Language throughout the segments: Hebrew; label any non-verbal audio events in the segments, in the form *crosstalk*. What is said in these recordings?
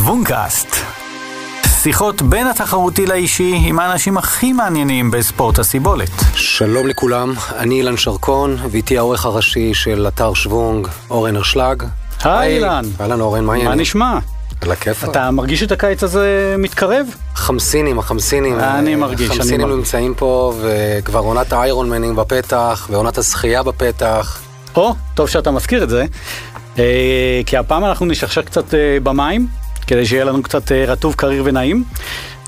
שוונקאסט. שיחות בין התחרותי לאישי עם האנשים הכי מעניינים בספורט הסיבולת. שלום לכולם, אני אילן שרקון, ואיתי העורך הראשי של אתר שוונג, אורן הרשלג. היי אילן. אהלן אורן, מה העניינים? מה נשמע? על הכיף. אתה מרגיש את הקיץ הזה מתקרב? חמסינים, החמסינים. אני מרגיש, אני. נמצאים פה, וכבר עונת האיירון מנים בפתח, ועונת הזכייה בפתח. או, טוב שאתה מזכיר את זה, אה, כי הפעם אנחנו נשכשך קצת אה, במים, כדי שיהיה לנו קצת אה, רטוב, קריר ונעים.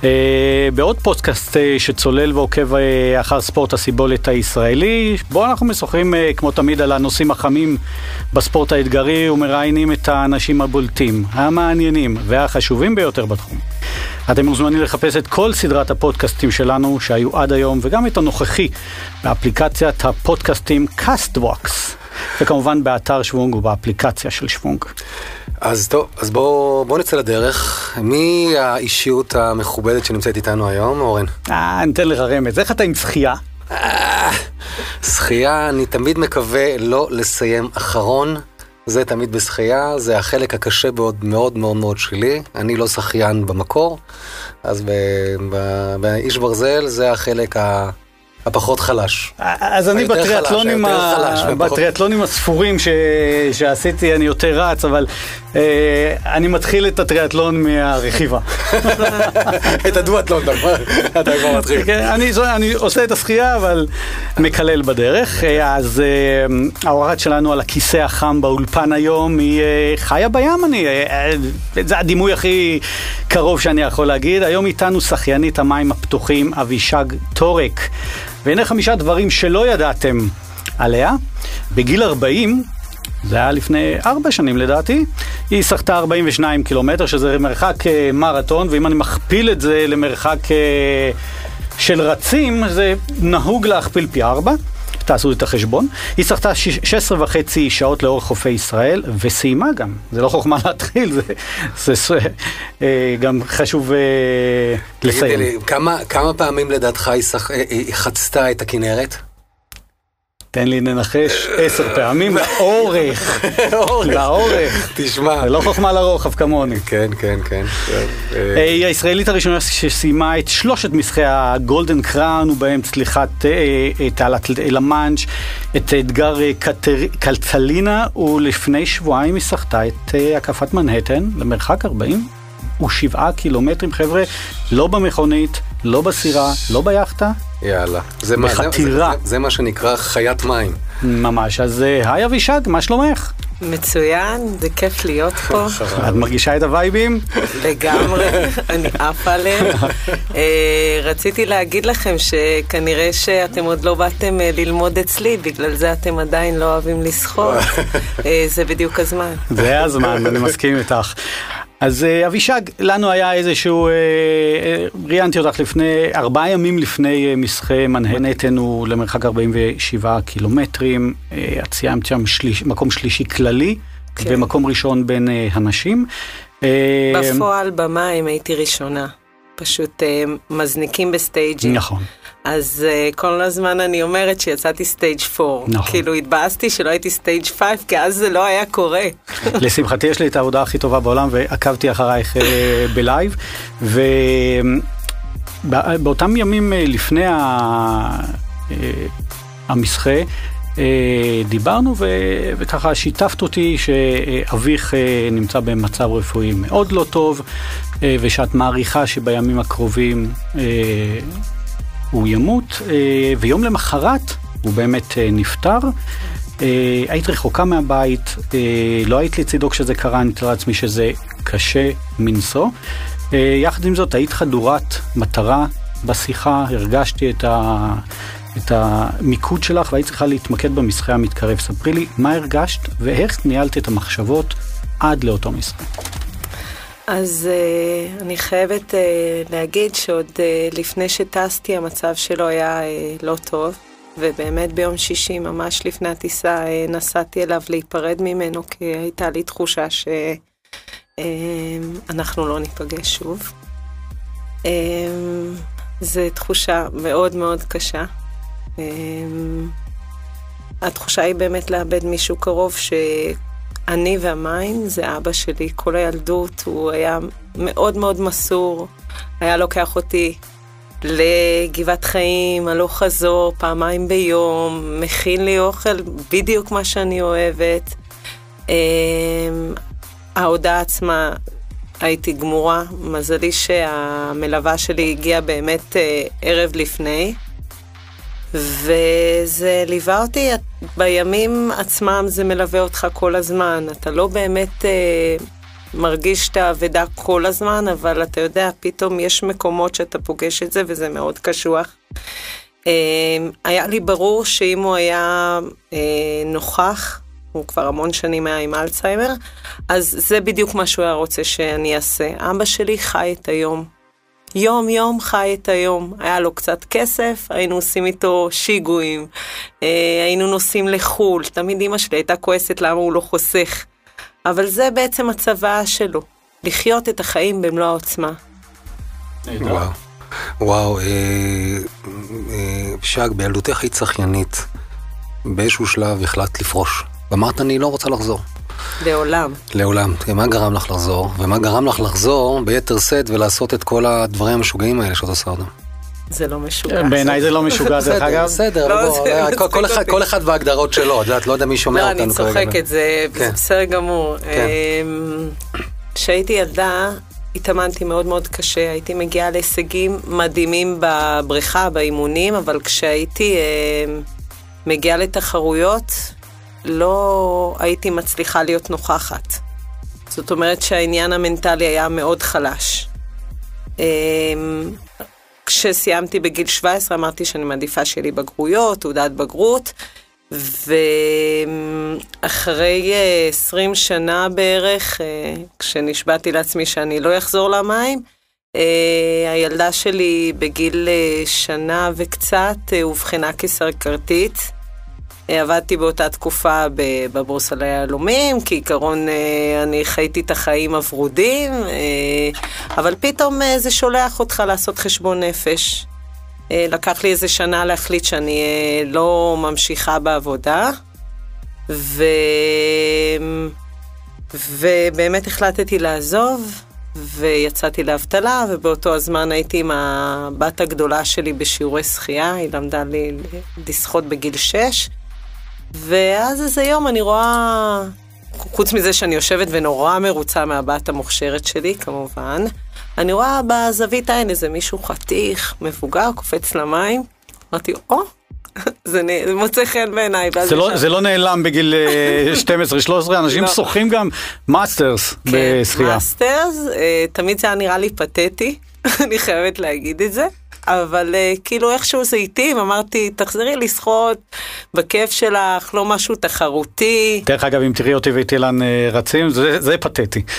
אה, בעוד פודקאסט אה, שצולל ועוקב אחר ספורט הסיבולת הישראלי, בו אנחנו משוחחים כמו תמיד על הנושאים החמים בספורט האתגרי ומראיינים את האנשים הבולטים, המעניינים והחשובים ביותר בתחום. אתם מוזמנים לחפש את כל סדרת הפודקאסטים שלנו שהיו עד היום וגם את הנוכחי באפליקציית הפודקאסטים Castbox וכמובן באתר שוונג ובאפליקציה של שוונג. אז טוב, אז בואו בוא נצא לדרך. מי האישיות המכובדת שנמצאת איתנו היום, אורן? אה, ניתן לך רמז, איך אתה עם שחייה? שחייה, אני תמיד מקווה לא לסיים אחרון. זה תמיד בשחייה, זה החלק הקשה מאוד מאוד מאוד מאוד שלי. אני לא שחיין במקור, אז באיש ברזל זה החלק ה... הפחות חלש. אז אני בטריאטלונים, ה... חלש, ופחות- בטריאטלונים הספורים ש... שעשיתי אני יותר רץ, אבל אה, אני מתחיל את הטריאטלון מהרכיבה. *laughs* את הדואטלון, אתה כבר מתחיל. כן, אני, אני עושה את השחייה, אבל מקלל בדרך. אה, אז אה, האורחת שלנו על הכיסא החם באולפן היום היא אה, חיה בים, אני, אה, אה, זה הדימוי הכי קרוב שאני יכול להגיד. היום איתנו שחיינית המים הפתוחים אבישג טורק. והנה חמישה דברים שלא ידעתם עליה. בגיל 40, זה היה לפני ארבע שנים לדעתי, היא סחטה 42 קילומטר, שזה מרחק אה, מרתון, ואם אני מכפיל את זה למרחק אה, של רצים, זה נהוג להכפיל פי ארבע. תעשו את החשבון. היא שש- 16 וחצי שעות לאורך חופי ישראל, וסיימה גם. זה לא חוכמה להתחיל, זה, זה, אה, גם חשוב אה, תגידי לסיים. לי, כמה- כמה פעמים לדעתך היא שח- אה, היא חצתה את הכנרת? תן לי לנחש עשר פעמים לאורך, לאורך. תשמע. זה לא חוכמה לרוחב כמוני. כן, כן, כן. אה, היא הישראלית הראשונה שסיימה את שלושת מסחי הגולדן קראון, ובהם צליחת אה, תעלת למאנץ', את אתגר אה, קלצלינה, ולפני שבועיים היא סחטה את אה, הקפת מנהטן למרחק 47 קילומטרים, חבר'ה, לא במכונית, לא בסירה, לא ביאכטה, יאללה. זה מה- זה- בחתירה. זה- זה מה שנקרא חיית מים. ממש. אז אה, היי אבישג, מה שלומך? מצוין, זה כיף להיות פה, *laughs* את מרגישה את הווייבים? לגמרי, *laughs* אני עפה עליהם. *laughs* אה, רציתי להגיד לכם שכנראה שאתם עוד לא באתם אה, ללמוד אצלי, בגלל זה אתם עדיין לא אוהבים לשחות. זה בדיוק הזמן. זה הזמן, אני מסכים איתך. אז אה, אבישג, לנו היה איזשהו, אה, אה, ראיינתי אותך לפני, ארבעה ימים לפני משחה מנהטן הוא למרחק 47 קילומטרים, את סיימת שם שליש, מקום שלישי כללי, כן. ומקום ראשון בין הנשים. בפועל במים הייתי ראשונה. פשוט אה, מזניקים ב stage ים. נכון. אז uh, כל הזמן אני אומרת שיצאתי stage 4. נכון. כאילו התבאסתי שלא הייתי stage 5, כי אז זה לא היה קורה. *laughs* לשמחתי יש לי את העבודה הכי טובה בעולם ועקבתי אחרייך אה, בלייב ובאותם ימים אה, לפני ה- המסחה דיברנו ו... וככה שיתפת אותי שאביך אה, נמצא במצב רפואי מאוד לא טוב אה, ושאת מעריכה שבימים הקרובים אה, הוא ימות אה, ויום למחרת הוא באמת אה, נפטר. אה, היית רחוקה מהבית, אה, לא היית לצידו כשזה קרה, אני מתאר לעצמי שזה קשה מנשוא. אה, יחד עם זאת, היית חדורת מטרה בשיחה, הרגשתי את, ה, את המיקוד שלך והיית צריכה להתמקד במסחה המתקרב. ספרי לי מה הרגשת ואיך ניהלת את המחשבות עד לאותו מסחה. אז uh, אני חייבת uh, להגיד שעוד uh, לפני שטסתי המצב שלו היה uh, לא טוב, ובאמת ביום שישי, ממש לפני הטיסה, uh, נסעתי אליו להיפרד ממנו, כי הייתה לי תחושה שאנחנו לא ניפגש שוב. Um, זו תחושה מאוד מאוד קשה. Um, התחושה היא באמת לאבד מישהו קרוב ש... אני והמים זה אבא שלי, כל הילדות, הוא היה מאוד מאוד מסור, היה לוקח אותי לגבעת חיים, הלוך חזור, פעמיים ביום, מכין לי אוכל בדיוק מה שאני אוהבת. אמ, ההודעה עצמה, הייתי גמורה, מזלי שהמלווה שלי הגיעה באמת אה, ערב לפני. וזה ליווה אותי, בימים עצמם זה מלווה אותך כל הזמן, אתה לא באמת אה, מרגיש את האבדה כל הזמן, אבל אתה יודע, פתאום יש מקומות שאתה פוגש את זה וזה מאוד קשוח. אה, היה לי ברור שאם הוא היה אה, נוכח, הוא כבר המון שנים היה עם אלצהיימר, אז זה בדיוק מה שהוא היה רוצה שאני אעשה. אבא שלי חי את היום. יום יום חי את היום. היה לו קצת כסף, היינו עושים איתו שיגועים, אה, היינו נוסעים לחו"ל, תמיד אימא שלי הייתה כועסת למה הוא לא חוסך. אבל זה בעצם הצוואה שלו, לחיות את החיים במלוא העוצמה. וואו, וואו, אה, אה, שג, בילדותך היית שחיינית. באיזשהו שלב החלטת לפרוש, ואמרת אני לא רוצה לחזור. לעולם. לעולם. מה גרם לך לחזור? ומה גרם לך לחזור ביתר שאת ולעשות את כל הדברים המשוגעים האלה שאת עושה אותם? זה לא משוגע. בעיניי זה לא *laughs* משוגע דרך אגב. בסדר, לא, זה אה, כל אחד- אותי. כל אחד וההגדרות שלו, את יודעת, לא יודע מי שומע לא, אותנו אני כרגע. צוחקת, זה זה כן. בסדר גמור. כן. אמ, כשהייתי ילדה, התאמנתי מאוד מאוד קשה, הייתי מגיעה להישגים מדהימים בבריכה, באימונים, אבל כשהייתי אמ, מגיעה לתחרויות, לא הייתי מצליחה להיות נוכחת. זאת אומרת שהעניין המנטלי היה מאוד חלש. אמ, כשסיימתי בגיל 17 אמרתי שאני מעדיפה שיהיה לי בגרויות, תעודת בגרות, ואחרי אה, 20 שנה בערך, אה, כשנשבעתי לעצמי שאני לא אחזור למים, אה, הילדה שלי בגיל אה, שנה וקצת אה, אובחנה כסרקרתית. אה, עבדתי באותה תקופה בבורסה ליהלומים, כעיקרון אה, אני חייתי את החיים הוורודים, אה, אבל פתאום זה שולח אותך לעשות חשבון נפש. לקח לי איזה שנה להחליט שאני לא ממשיכה בעבודה, ו... ובאמת החלטתי לעזוב, ויצאתי לאבטלה, ובאותו הזמן הייתי עם הבת הגדולה שלי בשיעורי שחייה, היא למדה לי לשחות בגיל 6, ואז איזה יום אני רואה, חוץ מזה שאני יושבת ונורא מרוצה מהבת המוכשרת שלי, כמובן, אני רואה בזווית העין איזה מישהו חתיך, מבוגר, קופץ למים, אמרתי, או, זה נ- זה מוצא חן בעיניי. זה לא- זה לא נעלם בגיל אה, *laughs* 12-13, אנשים לא. שוחים גם masters כן, בשחייה. masters, אה, תמיד זה היה נראה לי פתטי, *laughs* אני חייבת להגיד את זה. אבל אה, כאילו איכשהו זה התאים, אמרתי, תחזרי לשחות בכיף שלך, לא משהו תחרותי. דרך אגב, אם תראי אותי ואת אילן אה, רצים, זה זה פתטי. *laughs*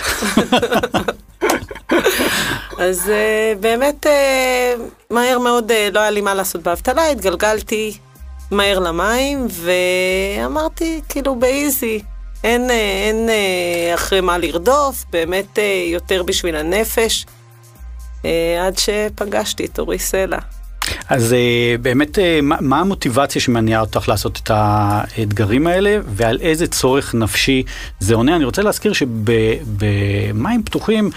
אז אה, באמת, מהר מאוד לא היה לי מה לעשות באבטלה, התגלגלתי מהר למים, ואמרתי, כאילו, באיזי, אין, אין אחרי מה לרדוף, באמת יותר בשביל הנפש, עד שפגשתי את אורי סלע. אז אה, באמת, אה, מה מה המוטיבציה שמניעה אותך לעשות את האתגרים האלה, ועל איזה צורך נפשי זה עונה? אני רוצה להזכיר שבמים פתוחים,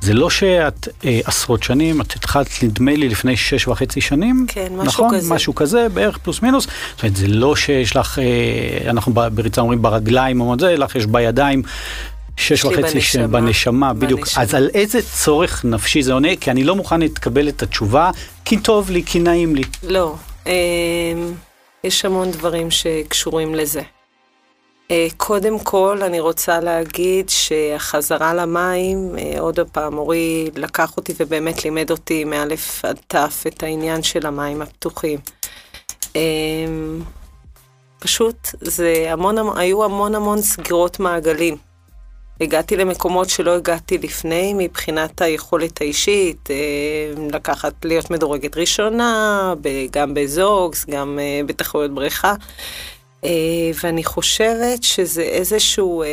זה לא שאת אה, עשרות שנים, את התחלת נדמה לי לפני שש וחצי שנים, כן, משהו נכון? כזה. משהו כזה, בערך פלוס מינוס. זאת אומרת, זה לא שיש לך, אה, אנחנו בריצה אומרים ברגליים או זה, לך יש בידיים. שש וחצי ש- בנשמה. בנשמה, בדיוק. בנשמה. אז על איזה צורך נפשי זה עונה? כי אני לא מוכן לקבל את התשובה, כי טוב לי, כי נעים לי. לא, אה, יש המון דברים שקשורים לזה. אה, קודם כל, אני רוצה להגיד שהחזרה למים, אה, עוד פעם, אורי לקח אותי ובאמת לימד אותי מאלף עד תף את העניין של המים הפתוחים. אה, פשוט, זה המון- היו המון המון סגירות מעגלים. הגעתי למקומות שלא הגעתי לפני מבחינת היכולת האישית, אה, לקחת, להיות מדורגת ראשונה, גם בזוגס, גם אה, בתחרויות בריכה. אה, ואני חושבת שזה איזשהו,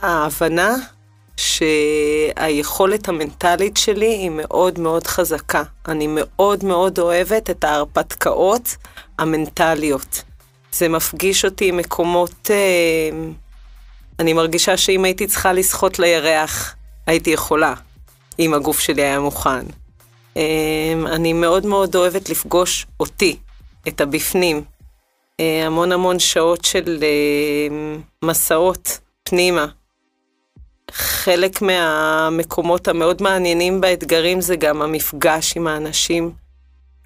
ההבנה שהיכולת המנטלית שלי היא מאוד מאוד חזקה. אני מאוד מאוד אוהבת את ההרפתקאות המנטליות. זה מפגיש אותי עם מקומות אני מרגישה שאם הייתי צריכה לשחות לירח, הייתי יכולה, אם הגוף שלי היה מוכן. אמ, אני מאוד מאוד אוהבת לפגוש אותי, את הבפנים. אה, המון המון שעות של אה, מסעות פנימה. חלק מהמקומות המאוד מעניינים באתגרים זה גם המפגש עם האנשים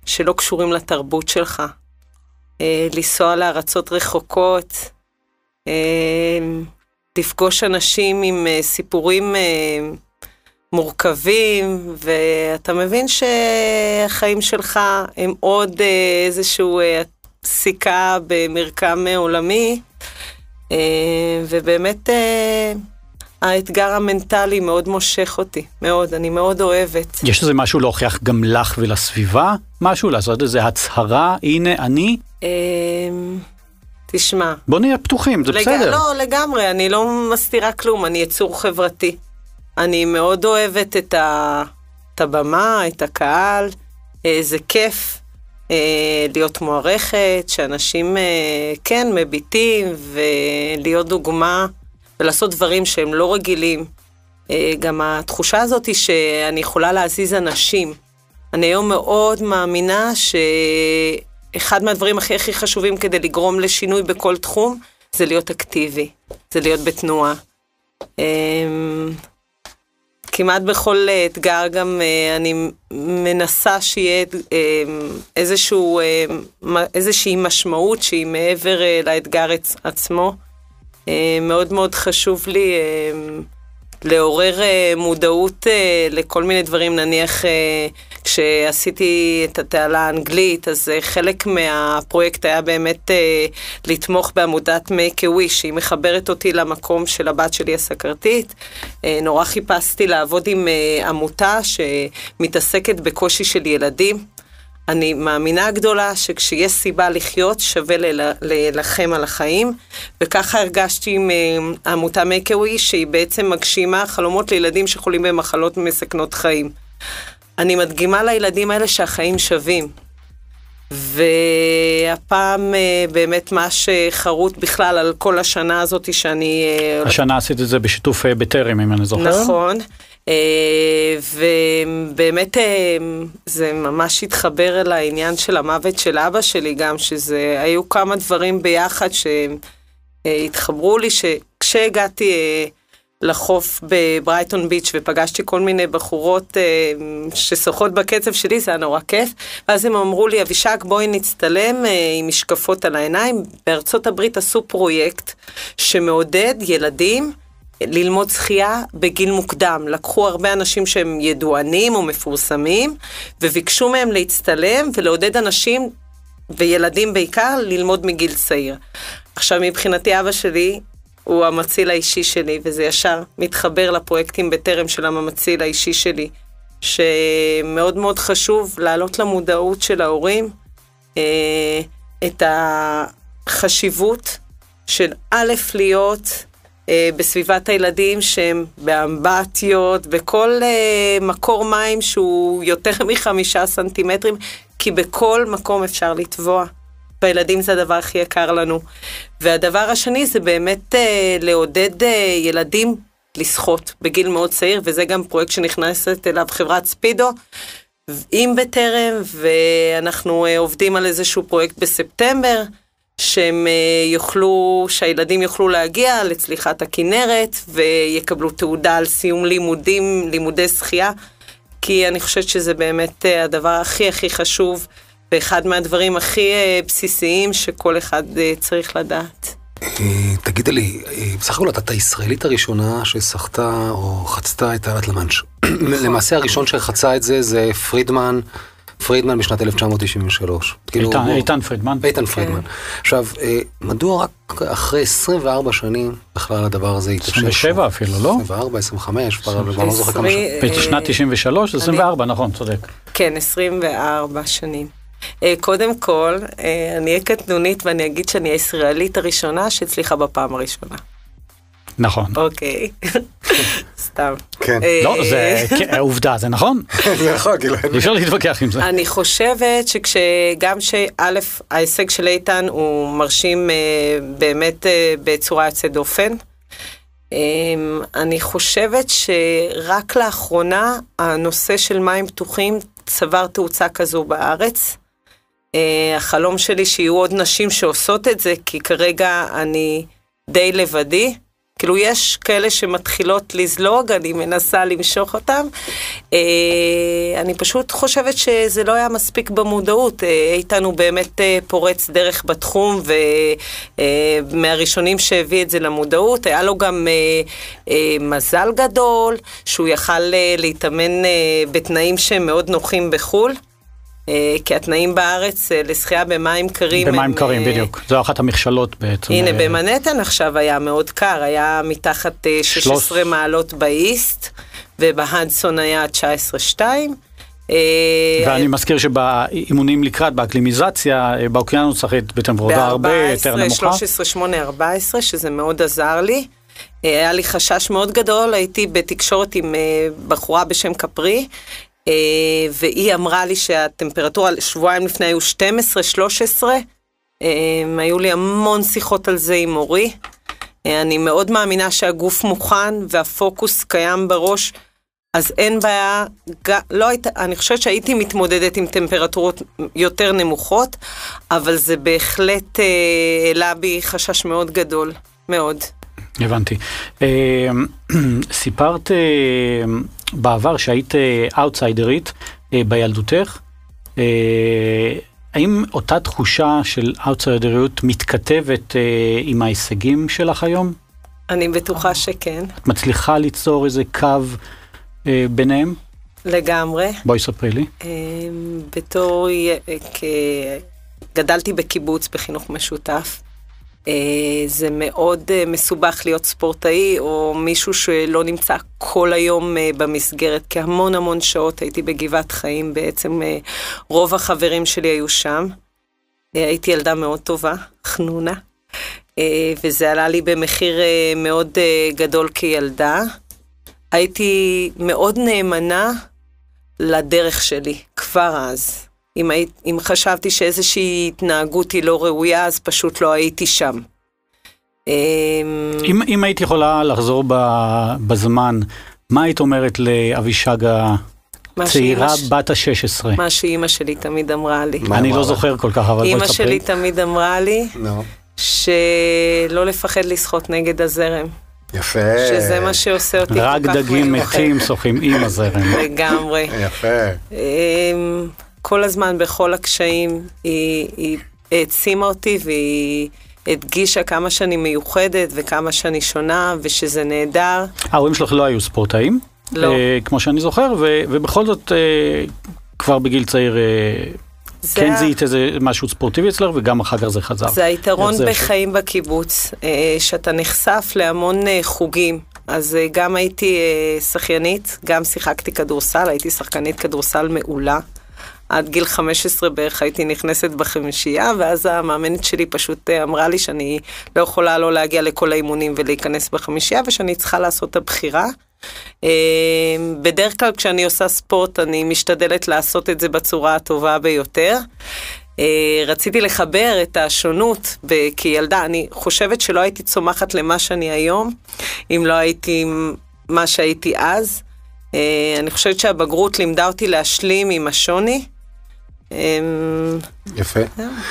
שלא קשורים לתרבות שלך. אה, לנסוע לארצות רחוקות, לפגוש אנשים עם סיפורים מורכבים, ואתה מבין שהחיים שלך הם עוד איזשהו סיכה במרקם עולמי, אה, ובאמת אה, האתגר המנטלי מאוד מושך אותי, מאוד, אני מאוד אוהבת. יש איזה משהו להוכיח גם לך ולסביבה? משהו לעשות איזה הצהרה, הנה אני? אה, תשמע. בוא נהיה פתוחים, זה לג... בסדר. לא, לגמרי, אני לא מסתירה כלום, אני יצור חברתי. אני מאוד אוהבת את, ה... את הבמה, את הקהל, זה כיף. אה, להיות מוערכת, שאנשים אה, כן מביטים ולהיות דוגמה ולעשות דברים שהם לא רגילים. אה, גם התחושה הזאת היא שאני יכולה להזיז אנשים. אני היום מאוד מאמינה שאחד מהדברים הכי הכי חשובים כדי לגרום לשינוי בכל תחום זה להיות אקטיבי, זה להיות בתנועה. כמעט בכל אה, אתגר גם אה, אני מנסה שיהיה אה, איזשהו, איזושהי משמעות שהיא מעבר לאתגר עצמו. מאוד מאוד חשוב לי לעורר מודעות לכל מיני דברים, נניח כשעשיתי את התעלה האנגלית, אז חלק מהפרויקט היה באמת לתמוך בעמותת make a wish, שהיא מחברת אותי למקום של הבת שלי הסכרתית. נורא חיפשתי לעבוד עם עמותה שמתעסקת בקושי של ילדים. אני מאמינה גדולה שכשיש סיבה לחיות, שווה להילחם על החיים, וככה הרגשתי עם עמותה make a wish, שהיא בעצם מגשימה חלומות לילדים שחולים במחלות מסכנות חיים. אני מדגימה לילדים האלה שהחיים שווים. והפעם אה, באמת מה שחרוט בכלל על כל השנה הזאת שאני... אה, השנה עשית את זה בשיתוף אה, בטרם, אם אני זוכר. נכון. ובאמת זה ממש התחבר אל העניין של המוות של אבא שלי גם, שזה היו כמה דברים ביחד שהתחברו לי, שכשהגעתי לחוף בברייטון ביץ' ופגשתי כל מיני בחורות אה, ששוחות בקצב שלי, זה היה נורא כיף. ואז הם אמרו לי, אבישק, בואי נצטלם אה, עם משקפות על העיניים. בארצות הברית עשו פרויקט שמעודד ילדים ללמוד שחייה בגיל מוקדם. לקחו הרבה אנשים שהם ידוענים או מפורסמים, וביקשו מהם להצטלם ולעודד אנשים, וילדים בעיקר, ללמוד מגיל צעיר. עכשיו, מבחינתי אבא שלי הוא המציל האישי שלי, וזה ישר מתחבר לפרויקטים בטרם של המציל האישי שלי, שמאוד מאוד חשוב להעלות למודעות של ההורים אה, את החשיבות של א', להיות בסביבת הילדים שהם באמבטיות, בכל אה, מקור מים שהוא יותר *laughs* מחמישה סנטימטרים, כי בכל מקום אפשר לטבוע. והילדים זה הדבר הכי יקר לנו. והדבר השני זה באמת אה, לעודד אה, ילדים לשחות בגיל מאוד צעיר, וזה גם פרויקט שנכנסת אליו חברת ספידו. עם בטרם, ואנחנו אה, עובדים על איזשהו פרויקט בספטמבר, שהם אה, יוכלו, שהילדים יוכלו להגיע לצליחת הכנרת, ויקבלו תעודה על סיום לימודים, לימודי שחייה, כי אני חושבת שזה באמת אה, הדבר הכי הכי חשוב. ואחד מהדברים הכי אה, בסיסיים שכל אחד צריך לדעת. תגידי לי, בסך הכל את הישראלית הראשונה ששחתה או חצתה את תעלת למאנש. למעשה הראשון שחצה את זה זה פרידמן. פרידמן בשנת 1993. כאילו, איתן פרידמן. איתן פרידמן. עכשיו, מדוע רק אחרי 24 שנים בכלל הדבר הזה התאפשר? 27 אפילו, לא? 24, 25, כבר לא זוכר כמה שנים. בשנת 93, 24, נכון, צודק. כן, 24 שנים. אה, קודם כל, אה, אני אהיה קטנונית ואני אגיד שאני הישראלית הראשונה שהצליחה בפעם הראשונה. נכון. אוקיי, *laughs* סתם. כן. אה, לא, זה *laughs* עובדה, זה נכון. *laughs* זה נכון, כאילו. אי אפשר להתווכח עם זה. אני חושבת שכשגם שא', ההישג של איתן הוא מרשים באמת בצורה יוצאת דופן. אמ, אני חושבת שרק לאחרונה הנושא של מים פתוחים צבר תאוצה כזו בארץ. אה, החלום שלי שיהיו עוד נשים שעושות את זה, כי כרגע אני די לבדי. כאילו יש כאלה שמתחילות לזלוג, אני מנסה למשוך אותם. אה, אני פשוט חושבת שזה לא היה מספיק במודעות. אה, איתן הוא באמת אה, פורץ דרך בתחום, ומהראשונים שהביא את זה למודעות. היה לו גם מזל גדול, שהוא יכל להתאמן בתנאים שהם מאוד נוחים בחו"ל. אה, כי התנאים בארץ אה, לשחייה במים קרים... במים קרים, אה, בדיוק. זו אחת המכשלות בעצם. הנה, במנהטן עכשיו היה מאוד קר, היה מתחת 16 מעלות באיסט, ובהדסון היה 19.2. ואני מזכיר שבאימונים לקראת, באקלימיזציה, באוקיינוס צריך בעצם עבודה הרבה יותר נמוכה. ב-14, 13, 8, 14, שזה מאוד עזר לי. היה לי חשש מאוד גדול, הייתי בתקשורת עם בחורה בשם קפרי, והיא אמרה לי שהטמפרטורה, שבועיים לפני היו 12-13, אה, היו לי המון שיחות על זה עם מורי. אה, אני מאוד מאמינה שהגוף מוכן והפוקוס קיים בראש, אז אין בעיה, לא היית, אני חושבת שהייתי מתמודדת עם טמפרטורות יותר נמוכות, אבל זה בהחלט העלה בי חשש מאוד גדול, מאוד. הבנתי. *clears throat* סיפרת בעבר שהיית אאוטסיידרית אה, בילדותך, אה, האם אותה תחושה של אאוטסיידריות מתכתבת אה, עם ההישגים שלך היום? אני בטוחה שכן. את מצליחה ליצור איזה קו ביניהם? לגמרי. בואי ספרי לי. בתור, גדלתי בקיבוץ בחינוך משותף. אה, זה מאוד אה, מסובך להיות ספורטאי, או מישהו שלא נמצא כל היום אה, במסגרת, כי המון המון שעות הייתי בגבעת חיים, בעצם רוב החברים שלי היו שם. הייתי ילדה מאוד טובה, חנונה, וזה עלה לי במחיר מאוד גדול כילדה. הייתי מאוד נאמנה לדרך שלי, כבר אז. אם, היית, אם חשבתי שאיזושהי התנהגות היא לא ראויה, אז פשוט לא הייתי שם. אמ, אם, אם היית יכולה לחזור ב, בזמן, מה היית אומרת לאבישג הצעירה בת ה-16? מה שאימא שלי תמיד אמרה לי. אני לא זוכר כל כך, אבל בואי תספרי. אימא שלי תמיד אמרה לי, no. שלא לפחד לשחות נגד הזרם. יפה. שזה מה שעושה אותי כל כך מיוחד. רק דגים מתים שוחים עם הזרם. לגמרי. יפה. כל הזמן בכל הקשיים, היא, היא העצימה אותי והיא הדגישה כמה שאני מיוחדת וכמה שאני שונה ושזה נהדר. ההורים שלך לא היו ספורטאים? לא. אה, כמו שאני זוכר, ו, ובכל זאת אה, כבר בגיל צעיר... אה, כן ה... זיהית איזה משהו ספורטיבי אצלך וגם אחר כך זה חזר. זה היתרון בחיים ש... בקיבוץ, אה, שאתה נחשף להמון אה, חוגים. אז אה, גם הייתי שחיינית, גם שיחקתי כדורסל, הייתי שחקנית כדורסל מעולה. עד גיל 15 בערך הייתי נכנסת בחמישייה, ואז המאמנת שלי פשוט אה, אמרה לי שאני לא יכולה לא להגיע לכל האימונים ולהיכנס בחמישייה, ושאני צריכה לעשות את הבחירה. אה, בדרך כלל כשאני עושה ספורט אני משתדלת לעשות את זה בצורה הטובה ביותר. אה, רציתי לחבר את השונות כילדה, אני חושבת שלא הייתי צומחת למה שאני היום, אם לא הייתי מה שהייתי אז. אני חושבת שהבגרות לימדה אותי להשלים עם השוני. אמ, יפה.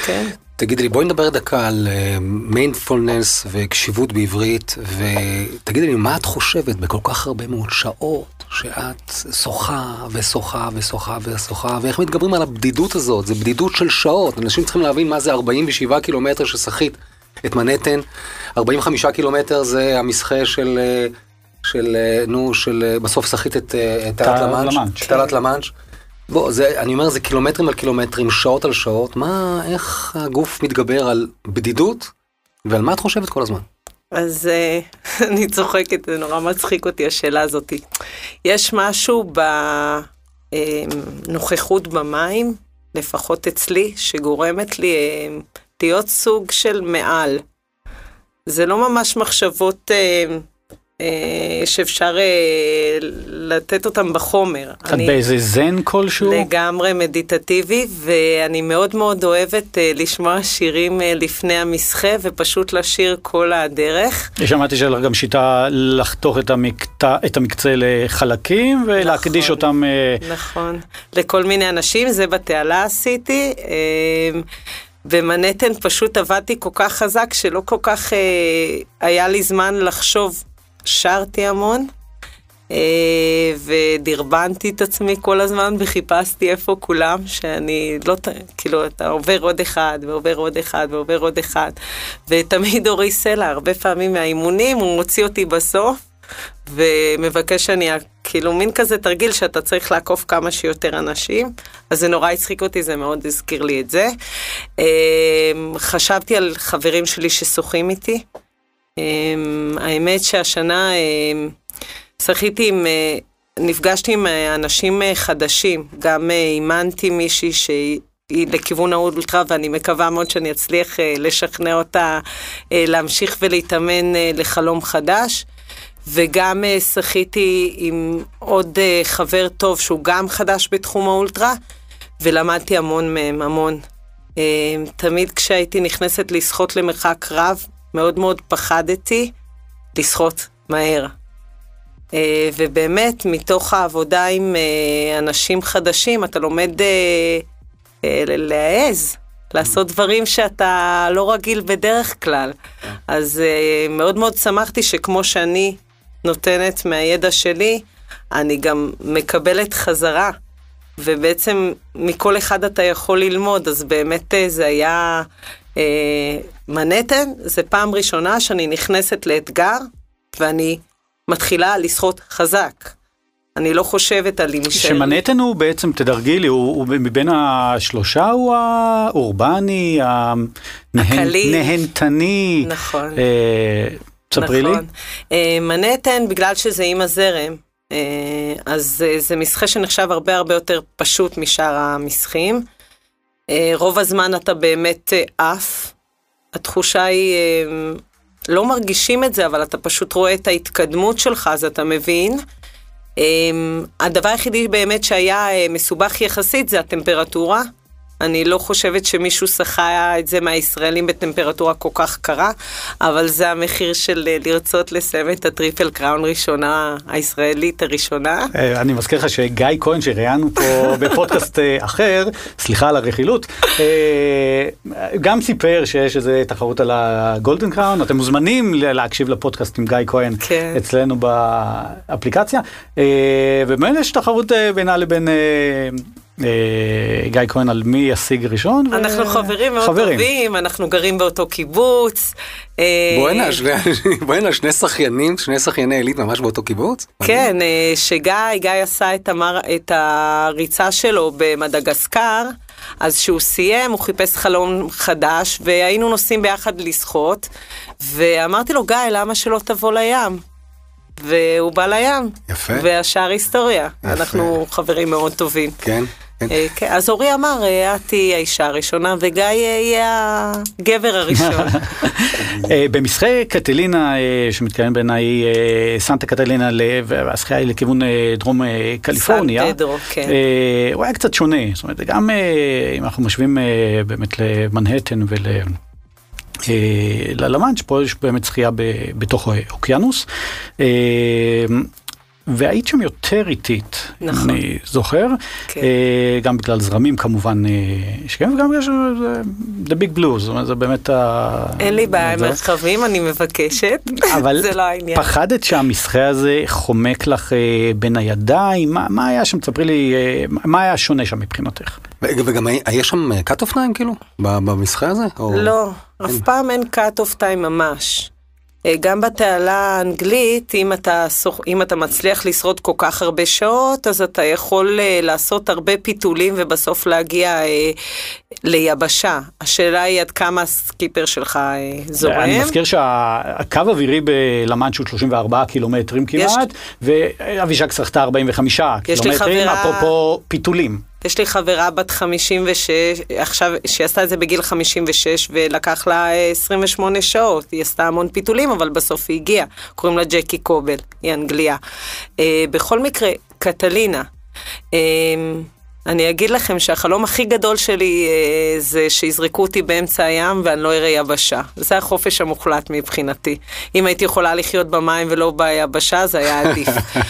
כן. תגידי לי, בואי נדבר דקה על מיינדפולנס אה, וקשיבות בעברית, ותגידי לי, מה את חושבת בכל כך הרבה מאוד שעות שאת שוחה ושוחה ושוחה ושוחה, ואיך מתגברים על הבדידות הזאת? זה בדידות של שעות, אנשים צריכים להבין מה זה 47 קילומטר ששחית את מנהטן, 45 קילומטר זה המסחה של, אה, של, אה, נו, של, בסוף שחית את תעלת למאנץ', תעלת למאנץ'. בוא, זה, אני אומר, זה קילומטרים על קילומטרים, שעות על שעות, מה, איך הגוף מתגבר על בדידות, ועל מה את חושבת כל הזמן? אז uh, *laughs* אני צוחקת, זה נורא מצחיק אותי השאלה הזאת. יש משהו בנוכחות במים, לפחות אצלי, שגורמת לי uh, להיות סוג של מעל. זה לא ממש מחשבות uh, אה, שאפשר אה, לתת אותם בחומר. קצת באיזה זן כלשהו? לגמרי מדיטטיבי, ואני מאוד מאוד אוהבת אה, לשמוע שירים לפני המסחה, ופשוט לשיר כל הדרך. שמעתי שיש לך גם שיטה לחתוך את, המקטע, את המקצה לחלקים ולהקדיש נכון, אותם... נכון, לכל מיני אנשים, זה בתעלה עשיתי. במנהטן פשוט עבדתי כל כך חזק, שלא כל כך אה, היה לי זמן לחשוב שרתי המון, אה, ודרבנתי את עצמי כל הזמן וחיפשתי איפה כולם, שאני לא, כאילו, אתה עובר עוד אחד, ועובר עוד אחד, ועובר עוד אחד, ותמיד אורי סלע, הרבה פעמים מהאימונים, הוא מוציא אותי בסוף. ומבקש שאני, כאילו מין כזה תרגיל שאתה צריך לעקוף כמה שיותר אנשים, אז זה נורא הצחיק אותי, זה מאוד הזכיר לי את זה. אה, חשבתי על חברים שלי ששוחים איתי, האמת שהשנה אמ, שחיתי עם, אה, נפגשתי עם אה, אנשים אה, חדשים, גם אימנתי מישהי שהיא... היא לכיוון האולטרה, ואני מקווה מאוד שאני אצליח לשכנע אותה להמשיך ולהתאמן לחלום חדש. וגם שחיתי עם עוד חבר טוב שהוא גם חדש בתחום האולטרה, ולמדתי המון מהם, המון. תמיד כשהייתי נכנסת לשחות למרחק רב, מאוד מאוד פחדתי לשחות מהר. אה, ובאמת, מתוך העבודה עם אה, אנשים חדשים, אתה לומד אה, להעז, לעשות דברים שאתה לא רגיל בדרך כלל. אז מאוד מאוד שמחתי שכמו שאני נותנת מהידע שלי, אני גם מקבלת חזרה. ובעצם מכל אחד אתה יכול ללמוד, אז באמת זה היה מנהטן זה פעם ראשונה שאני נכנסת לאתגר ואני מתחילה לשחות חזק. אני לא חושבת על אימא שלי. שמנהטן הוא בעצם, תדרגי לי, הוא, הוא מבין השלושה הוא האורבני, הנהנתני. נכון. אה, תספרי נכון. לי. אה, מנהטן, בגלל שזה עם הזרם, אה, אז אה, זה מסחה שנחשב הרבה הרבה יותר פשוט משאר המסחים. אה, רוב הזמן אתה באמת אה, עף. התחושה היא, אה, לא מרגישים את זה, אבל אתה פשוט רואה את ההתקדמות שלך, אז אתה מבין. הדבר היחידי באמת שהיה מסובך יחסית זה הטמפרטורה. אני לא חושבת שמישהו שחה את זה מהישראלים בטמפרטורה כל כך קרה, אבל זה המחיר של אה, לרצות לסיים את הטריפל קראון ראשונה, הישראלית הראשונה. אה, אני מזכיר לך שגיא כהן שראיינו פה *laughs* בפודקאסט אה, אחר, סליחה על הרכילות, גם סיפר שיש איזה תחרות על הגולדן קראון, אתם מוזמנים להקשיב לפודקאסט עם גיא כהן כן. אצלנו באפליקציה, ובאמת יש תחרות בינה לבין... אה, גיא כהן על מי ישיג ראשון. אנחנו חברים מאוד טובים, אנחנו גרים באותו קיבוץ. אה, בואי *laughs* שני שחיינים, שני שחייני עילית ממש באותו קיבוץ? כן, אה, שגיא, גיא עשה את הריצה שלו במדגסקר. אז כשהוא סיים, הוא חיפש חלום חדש, והיינו נוסעים ביחד לשחות, ואמרתי לו, גיא, למה שלא תבוא לים? והוא בא לים. יפה. והשאר היסטוריה. יפה. אנחנו חברים מאוד טובים. כן. כן. אה, כן, אז אורי אמר, אה, את תהיי האישה הראשונה וגיא יהיה הגבר הראשון. *laughs* אה, במשחק קטלינה, שמתקיים בעיניי סנטה קטלינה, והשחייה היא לכיוון דרום קליפורניה. סן פדרו, כן. הוא היה קצת שונה, זאת אומרת, גם אם אנחנו משווים באמת למנהטן ול... ללמאנץ', פה יש באמת שחייה בתוך האוקיינוס. והיית שם יותר איטית, נכון. אני זוכר, כן. אה, גם בגלל זרמים כמובן, אה, שכן, וגם בגלל שזה The Big Blue, זאת אומרת, זה באמת ה... אין לי בעיה עם מרחבים, אני מבקשת, אבל *laughs* זה לא העניין. פחדת שהמסחה הזה חומק לך אה, בין הידיים? מה, מה היה שם, תספרי לי, מה היה שונה שם מבחינתך? וגם היה שם cut off time כאילו, במסחה הזה? או... לא, אף פעם אין cut off time ממש. אה, גם בתעלה האנגלית, אם אתה, אם אתה מצליח לשרוד כל כך הרבה שעות, אז אתה יכול uh, לעשות הרבה פיתולים ובסוף להגיע uh, ליבשה. השאלה היא עד כמה הסקיפר שלך זורם. אני מזכיר שהקו אווירי בלמאנץ' הוא 34 קילומטרים כמעט, יש... ואבישק שחתה 45 קילומטרים, אפרופו פיתולים. יש לי חברה בת 56, עכשיו, שהיא עשתה את זה בגיל 56, ולקח לה 28 שעות. היא עשתה המון פיתולים, אבל בסוף היא הגיעה. קוראים לה ג'קי קובל, היא אנגליה. בכל מקרה, קטלינה. אני אגיד לכם שהחלום הכי גדול שלי אה, זה שיזרקו אותי באמצע הים ואני לא אראה יבשה. זה החופש המוחלט מבחינתי. אם הייתי יכולה לחיות במים ולא ביבשה, זה היה עדיף.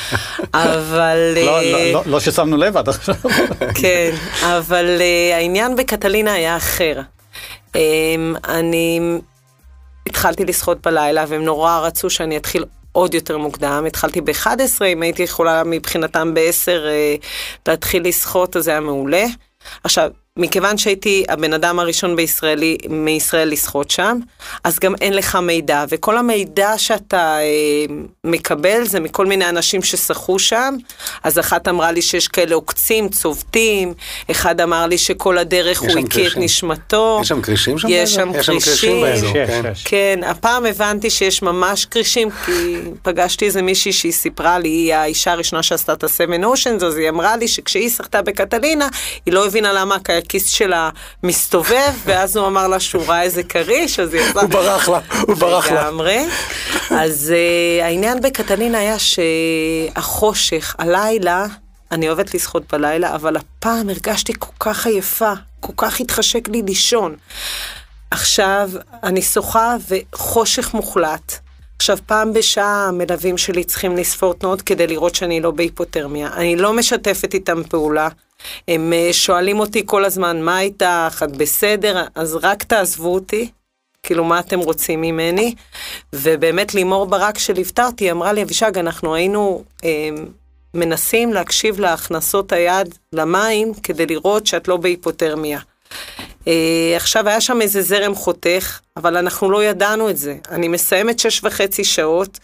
*laughs* אבל... לא, לא, לא, לא ששמנו לב עד עכשיו. *laughs* כן, אבל אה, העניין בקטלינה היה אחר. אה, אני התחלתי לשחות בלילה והם נורא רצו שאני אתחיל עוד יותר מוקדם, התחלתי ב-11, אם הייתי יכולה מבחינתם ב-10 אה, להתחיל לשחות, אז זה היה מעולה. עכשיו, מכיוון שהייתי הבן אדם הראשון בישראלי, מישראל לשחות שם, אז גם אין לך מידע, וכל המידע שאתה אה, מקבל זה מכל מיני אנשים ששחו שם, אז אחת אמרה לי שיש כאלה עוקצים, צובטים, אחד אמר לי שכל הדרך הוא הקיא את נשמתו. יש שם כרישים שם? יש שם כרישים, באזור, כן. כן, הפעם הבנתי שיש ממש כרישים, כי פגשתי איזה מישהי שהיא סיפרה לי, היא האישה הראשונה שעשתה את ה-7 Oceans, אז היא אמרה לי שכשהיא שחתה בקטלינה, היא לא הבינה למה הכיס שלה מסתובב, ואז הוא אמר לה שהוא ראה איזה כריש, אז היא יצאה... הוא ברח לה, הוא ברח לה. לגמרי. אז uh, העניין בקטלינה היה שהחושך, הלילה, אני אוהבת לשחות בלילה, אבל הפעם הרגשתי כל כך עייפה, כל כך התחשק לי לישון. עכשיו, אני שוחה וחושך מוחלט. עכשיו, פעם בשעה המלווים שלי צריכים לספור תנועות כדי לראות שאני לא בהיפותרמיה. אני לא משתפת איתם פעולה. הם אה, שואלים אותי כל הזמן, מה איתך? את בסדר? אז רק תעזבו אותי. כאילו, מה אתם רוצים ממני? ובאמת לימור ברק שליוותה אותי, אמרה לי, אבישג, אנחנו היינו אה, מנסים להקשיב להכנסות היד למים כדי לראות שאת לא בהיפותרמיה. אה, עכשיו היה שם איזה זרם חותך, אבל אנחנו לא ידענו את זה. אני מסיימת שש וחצי שעות,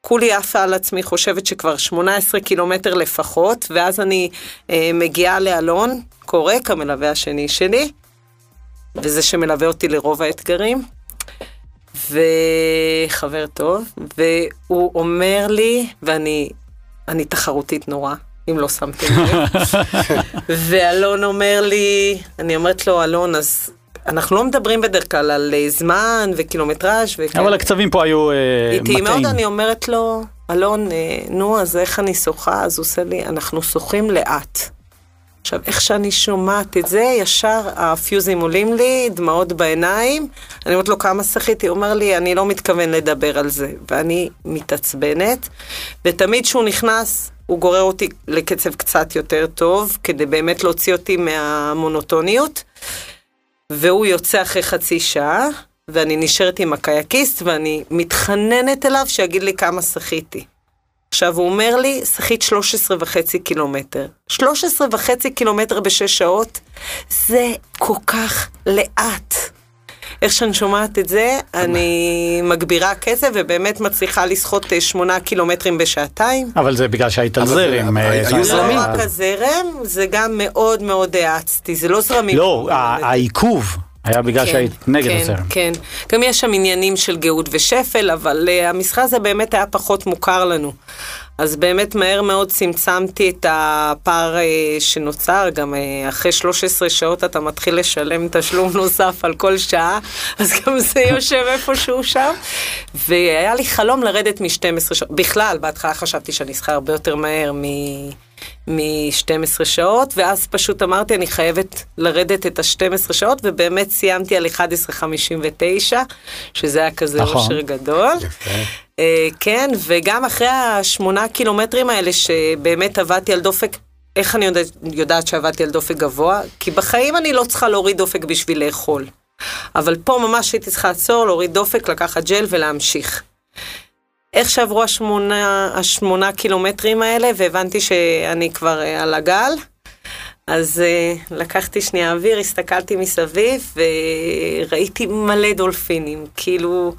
כולי עפה על עצמי, חושבת שכבר 18 קילומטר לפחות, ואז אני אה, מגיעה לאלון, קורק, המלווה השני שלי, וזה שמלווה אותי לרוב האתגרים, וחבר טוב, והוא אומר לי, ואני אני תחרותית נורא, אם לא שמתם לב. *laughs* ואלון אומר לי, אני אומרת לו, אלון, אז אנחנו לא מדברים בדרך כלל על אה, זמן וקילומטראז' וכאלה. אבל הקצבים פה היו אה, מטעים. איתי מאוד, אני אומרת לו, אלון, אה, נו, אז איך אני שוחה? אז הוא עושה לי, אנחנו שוחים לאט. עכשיו, איך שאני שומעת את זה, ישר הפיוזים עולים לי, דמעות בעיניים. אני אומרת לו, כמה שחיתי? הוא אומר לי, אני לא מתכוון לדבר על זה. ואני מתעצבנת, ותמיד כשהוא נכנס, הוא גורר אותי לקצב קצת יותר טוב, כדי באמת להוציא אותי מהמונוטוניות. והוא יוצא אחרי חצי שעה, ואני נשארת עם הקייקיסט, ואני מתחננת אליו שיגיד לי כמה שחיתי. עכשיו, הוא אומר לי, שחית 13 וחצי קילומטר. 13 וחצי קילומטר בשש שעות, זה כל כך לאט. איך שאני שומעת את זה, אני מגבירה קצב ובאמת מצליחה לשחות אה, שמונה קילומטרים בשעתיים. אבל זה בגלל שהיית על זרם. אה, היו זרמים. לא רק הזרם, זה גם מאוד מאוד האצתי, זה לא זרמים. לא, העיכוב. היה בגלל כן, שהיית נגד כן, הזרם. כן, גם יש שם עניינים של גאות ושפל, אבל uh, המשחק הזה באמת היה פחות מוכר לנו. אז באמת מהר מאוד צמצמתי את הפער uh, שנוצר, גם uh, אחרי 13 שעות אתה מתחיל לשלם תשלום *laughs* נוסף על כל שעה, אז גם זה יושב איפשהו שם. והיה לי חלום לרדת מ-12 שעות. בכלל, בהתחלה חשבתי שאני אשחה הרבה יותר מהר מ... מ-12 שעות, ואז פשוט אמרתי, אני חייבת לרדת את ה-12 שעות, ובאמת סיימתי על 11.59, שזה היה כזה נכון. אושר גדול. Uh, כן, וגם אחרי השמונה קילומטרים האלה, שבאמת עבדתי על דופק, איך אני יודעת, יודעת שעבדתי על דופק גבוה? כי בחיים אני לא צריכה להוריד דופק בשביל לאכול. אבל פה ממש הייתי צריכה לעצור, להוריד דופק, לקחת ג'ל ולהמשיך. איך שעברו השמונה, השמונה קילומטרים האלה, והבנתי שאני כבר uh, על הגל, אז uh, לקחתי שנייה אוויר, הסתכלתי מסביב, וראיתי מלא דולפינים, כאילו...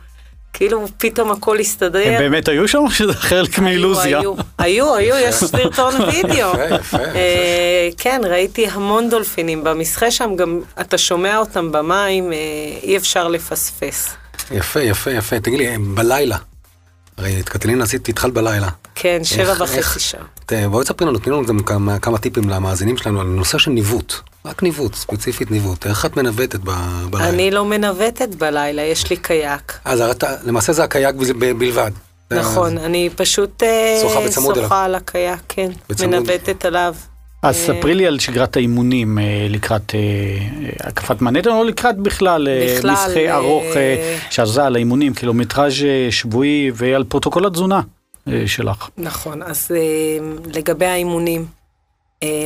כאילו פתאום הכל הסתדר. הם באמת היו שם או שזה חלק מאילוזיה? היו, היו, היו, יש סרטון *laughs* וידאו. אה, כן, ראיתי המון דולפינים במסחה שם, גם אתה שומע אותם במים, אה, אי אפשר לפספס. יפה, יפה, יפה. תגיד לי, בלילה, הרי את קטלין עשית, התחלת בלילה. כן, שבע וחצי שעה. ת- בואי תספרי לנו, תני לנו גם כמה טיפים למאזינים שלנו על נושא של ניווט. רק ניווט, ספציפית ניווט. איך את מנווטת ב- בלילה? אני לא מנווטת בלילה, יש לי קיאק. אז אתה, למעשה זה הקיאק בל- ב- בלבד. נכון, אני פשוט אה, שוחה בצמוד אליו. שוחה על הקיאק, כן. בצמוד. מנווטת עליו. אז אה, ספרי לי על שגרת האימונים אה, לקראת הקפת מנהטן, או לקראת בכלל בכלל, אה, ארוך שעזה על האימונים, קילומטראז' שבועי ועל פרוטוקול התזונה שלך. נכון, אז לגבי האימונים,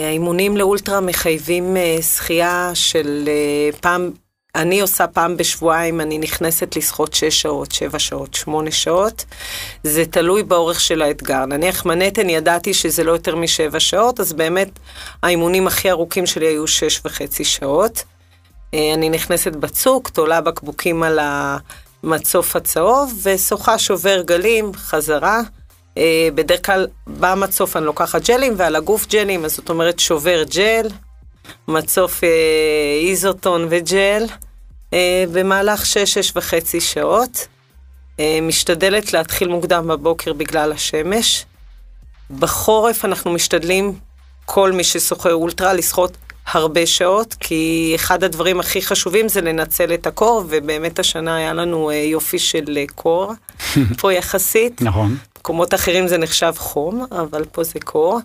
האימונים לאולטרה מחייבים אה, שחייה של אה, פעם, אני עושה פעם בשבועיים, אני נכנסת לשחות 6 שעות, 7 שעות, 8 שעות. זה תלוי באורך של האתגר. נניח מנהטן ידעתי שזה לא יותר משבע שעות, אז באמת האימונים הכי ארוכים שלי היו שש וחצי שעות. אה, אני נכנסת בצוק, תולה בקבוקים על המצוף הצהוב, ושוחה שובר גלים, חזרה. אה, בדרך כלל במצוף אני לוקחת ג'לים, ועל הגוף ג'לים, אז זאת אומרת שובר ג'ל, מצוף אה, איזוטון וג'ל, אה, במהלך שש, שש וחצי שעות. משתדלת להתחיל מוקדם בבוקר בגלל השמש. בחורף אנחנו משתדלים, כל מי ששוחה אולטרה, לשחות הרבה שעות, כי אחד הדברים הכי חשובים זה לנצל את הקור, ובאמת השנה היה לנו יופי של קור, *laughs* פה יחסית. נכון. במקומות אחרים זה נחשב חום, אבל פה זה קור.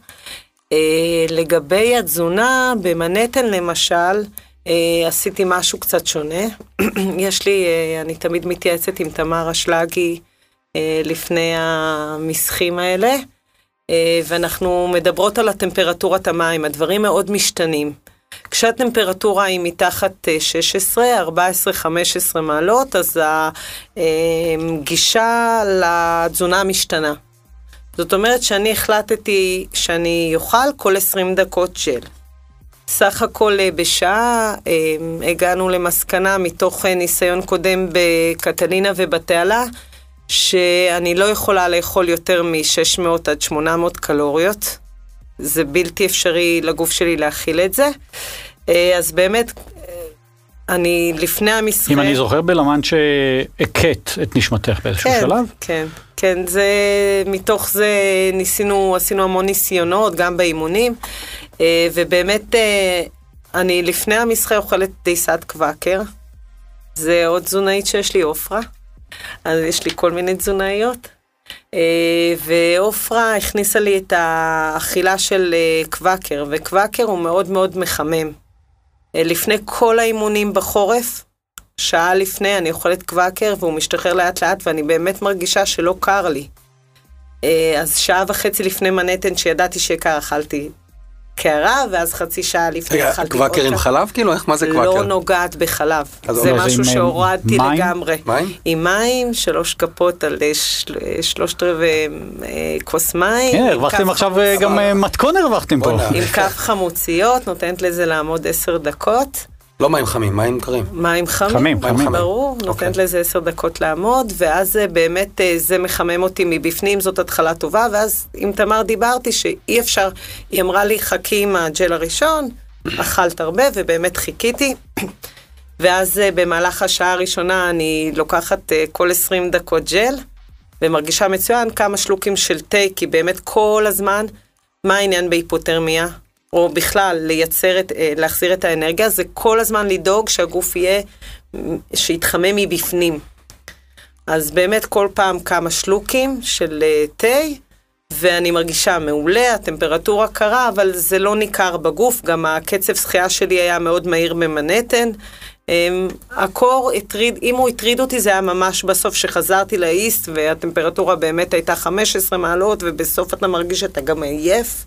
אה, לגבי התזונה, במנהטן למשל, אה, עשיתי משהו קצת שונה. *clears throat* יש לי, אה, אני תמיד מתייעצת עם תמר אשלגי אה, לפני המשחים האלה, אה, ואנחנו מדברות על הטמפרטורת המים, הדברים מאוד משתנים. כשהטמפרטורה היא מתחת אה, 16, 14, 15 מעלות, אז הגישה לתזונה משתנה. זאת אומרת שאני החלטתי שאני אוכל כל 20 דקות ג'ל. סך הכל אה, בשעה אה, הגענו למסקנה מתוך אה, ניסיון קודם בקטלינה ובתעלה, שאני לא יכולה לאכול יותר מ-600 עד 800 קלוריות. זה בלתי אפשרי לגוף שלי להכיל את זה. אה, אז באמת, אה, אני לפני המשחק... אם אני זוכר בלמן שהכית את נשמתך באיזשהו כן, שלב. כן, כן, זה, מתוך זה ניסינו, עשינו המון ניסיונות, גם באימונים, אה, ובאמת, אני לפני המשחק אוכלת דייסת קוואקר, זה עוד תזונאית שיש לי, עופרה, אז יש לי כל מיני תזונאיות. אה, ועופרה הכניסה לי את האכילה של אה, קוואקר, וקוואקר הוא מאוד מאוד מחמם. אה, לפני כל האימונים בחורף, שעה לפני אני אוכלת קוואקר והוא משתחרר לאט לאט ואני באמת מרגישה שלא קר לי. אז שעה וחצי לפני מנהטן שידעתי שקר אכלתי קערה ואז חצי שעה לפני אכלתי קוואקר עם. חלב כאילו? איך, מה זה לא קוואקר? נוגעת בחלב. זה משהו אה, שהורדתי? לגמרי. מים? עם מים, שלוש כפות על אה, של- שלושת רבעי אה, כוס מים. כן, הרווחתם עכשיו אה, גם אה, מתכון הרווחתם פה. עם כף חמוציות, נותנת לזה לעמוד עשר דקות. לא מים חמים, מים קרים. מים חמים, חמים, חמים. ברור, אוקיי. נותנת לזה עשר דקות לעמוד, ואז זה באמת, אה, זה מחמם אותי מבפנים, זאת התחלה טובה, ואז עם תמר דיברתי שאי אפשר, היא אמרה לי, חכי עם הג'ל הראשון, אכלת הרבה, ובאמת חיכיתי. *clears throat* ואז אה, במהלך השעה הראשונה אני לוקחת אה, כל 20 דקות ג'ל, ומרגישה מצוין כמה שלוקים של תה, כי באמת כל הזמן, מה העניין בהיפותרמיה? או בכלל לייצר את, אה, להחזיר את האנרגיה, זה כל הזמן לדאוג שהגוף יהיה, שיתחמם מבפנים. אז באמת כל פעם כמה שלוקים של אה, תה, ואני מרגישה מעולה, הטמפרטורה קרה, אבל זה לא ניכר בגוף, גם הקצב שחייה שלי היה מאוד מהיר במנהטן. אמ, הקור הטריד, אם הוא הטריד אותי זה היה ממש בסוף שחזרתי לאיסט והטמפרטורה באמת הייתה 15 מעלות ובסוף אתה מרגיש שאתה גם עייף.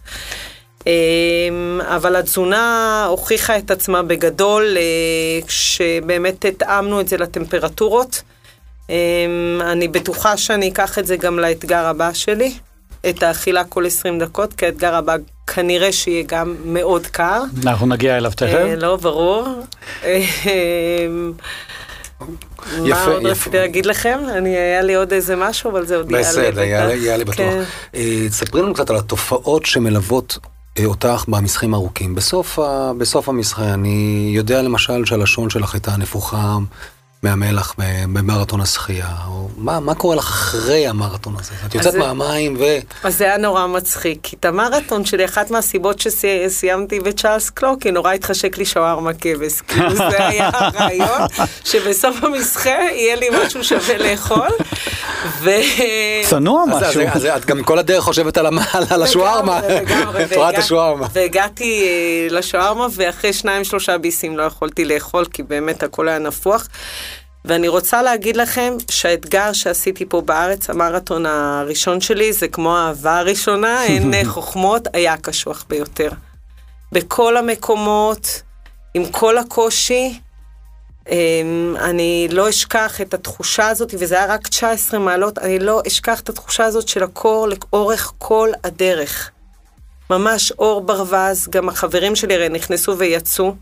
אמ, אבל התזונה הוכיחה את עצמה בגדול אה, כשבאמת התאמנו את זה לטמפרטורות. אמ, אני בטוחה שאני אקח את זה גם לאתגר הבא שלי, את האכילה כל 20 דקות, כי האתגר הבא כנראה שיהיה גם מאוד קר. אנחנו נגיע אליו תכף. אה, לא, ברור. מה יפה, עוד יפה. רציתי להגיד לכם? אני, היה לי עוד איזה משהו, אבל זה עוד יעלה. בסדר, יעלה. יעלה בטוח. כן. אה, תספרי לנו קצת על התופעות שמלוות אותך במשחקים ארוכים. בסוף, בסוף המשחק, אני יודע למשל שהלשון שלך הייתה נפוחה, מהמלח במרתון השחייה? או מה, מה קורה לך אחרי המרתון הזה? את יוצאת זה- מהמים ו... אז זה היה נורא מצחיק, כי את המרתון שלי, אחת מהסיבות שסיימתי בצ'ארלס קלוק, כי נורא התחשק לי שווארמה כבש. *laughs* כאילו זה היה הרעיון, שבסוף המסחה יהיה לי משהו שווה לאכול. ו... צנוע אז, אז, משהו. אז את גם כל הדרך חושבת על, המ- על השווארמה, והגע- השווארמה. והגעתי אה, לשווארמה, ואחרי שניים שלושה ביסים לא יכולתי לאכול, כי באמת הכל היה נפוח. ואני רוצה להגיד לכם שהאתגר שעשיתי פה בארץ, המרתון הראשון שלי, זה כמו האהבה הראשונה, *laughs* אין אה, חוכמות, היה הקשוח ביותר. בכל המקומות, עם כל הקושי, אמ, אני לא אשכח את התחושה הזאת, וזה היה רק 19 מעלות, אני לא אשכח את התחושה הזאת של הקור לאורך כל הדרך. ממש אור ברווז, גם החברים שלי הרי נכנסו ויצאו,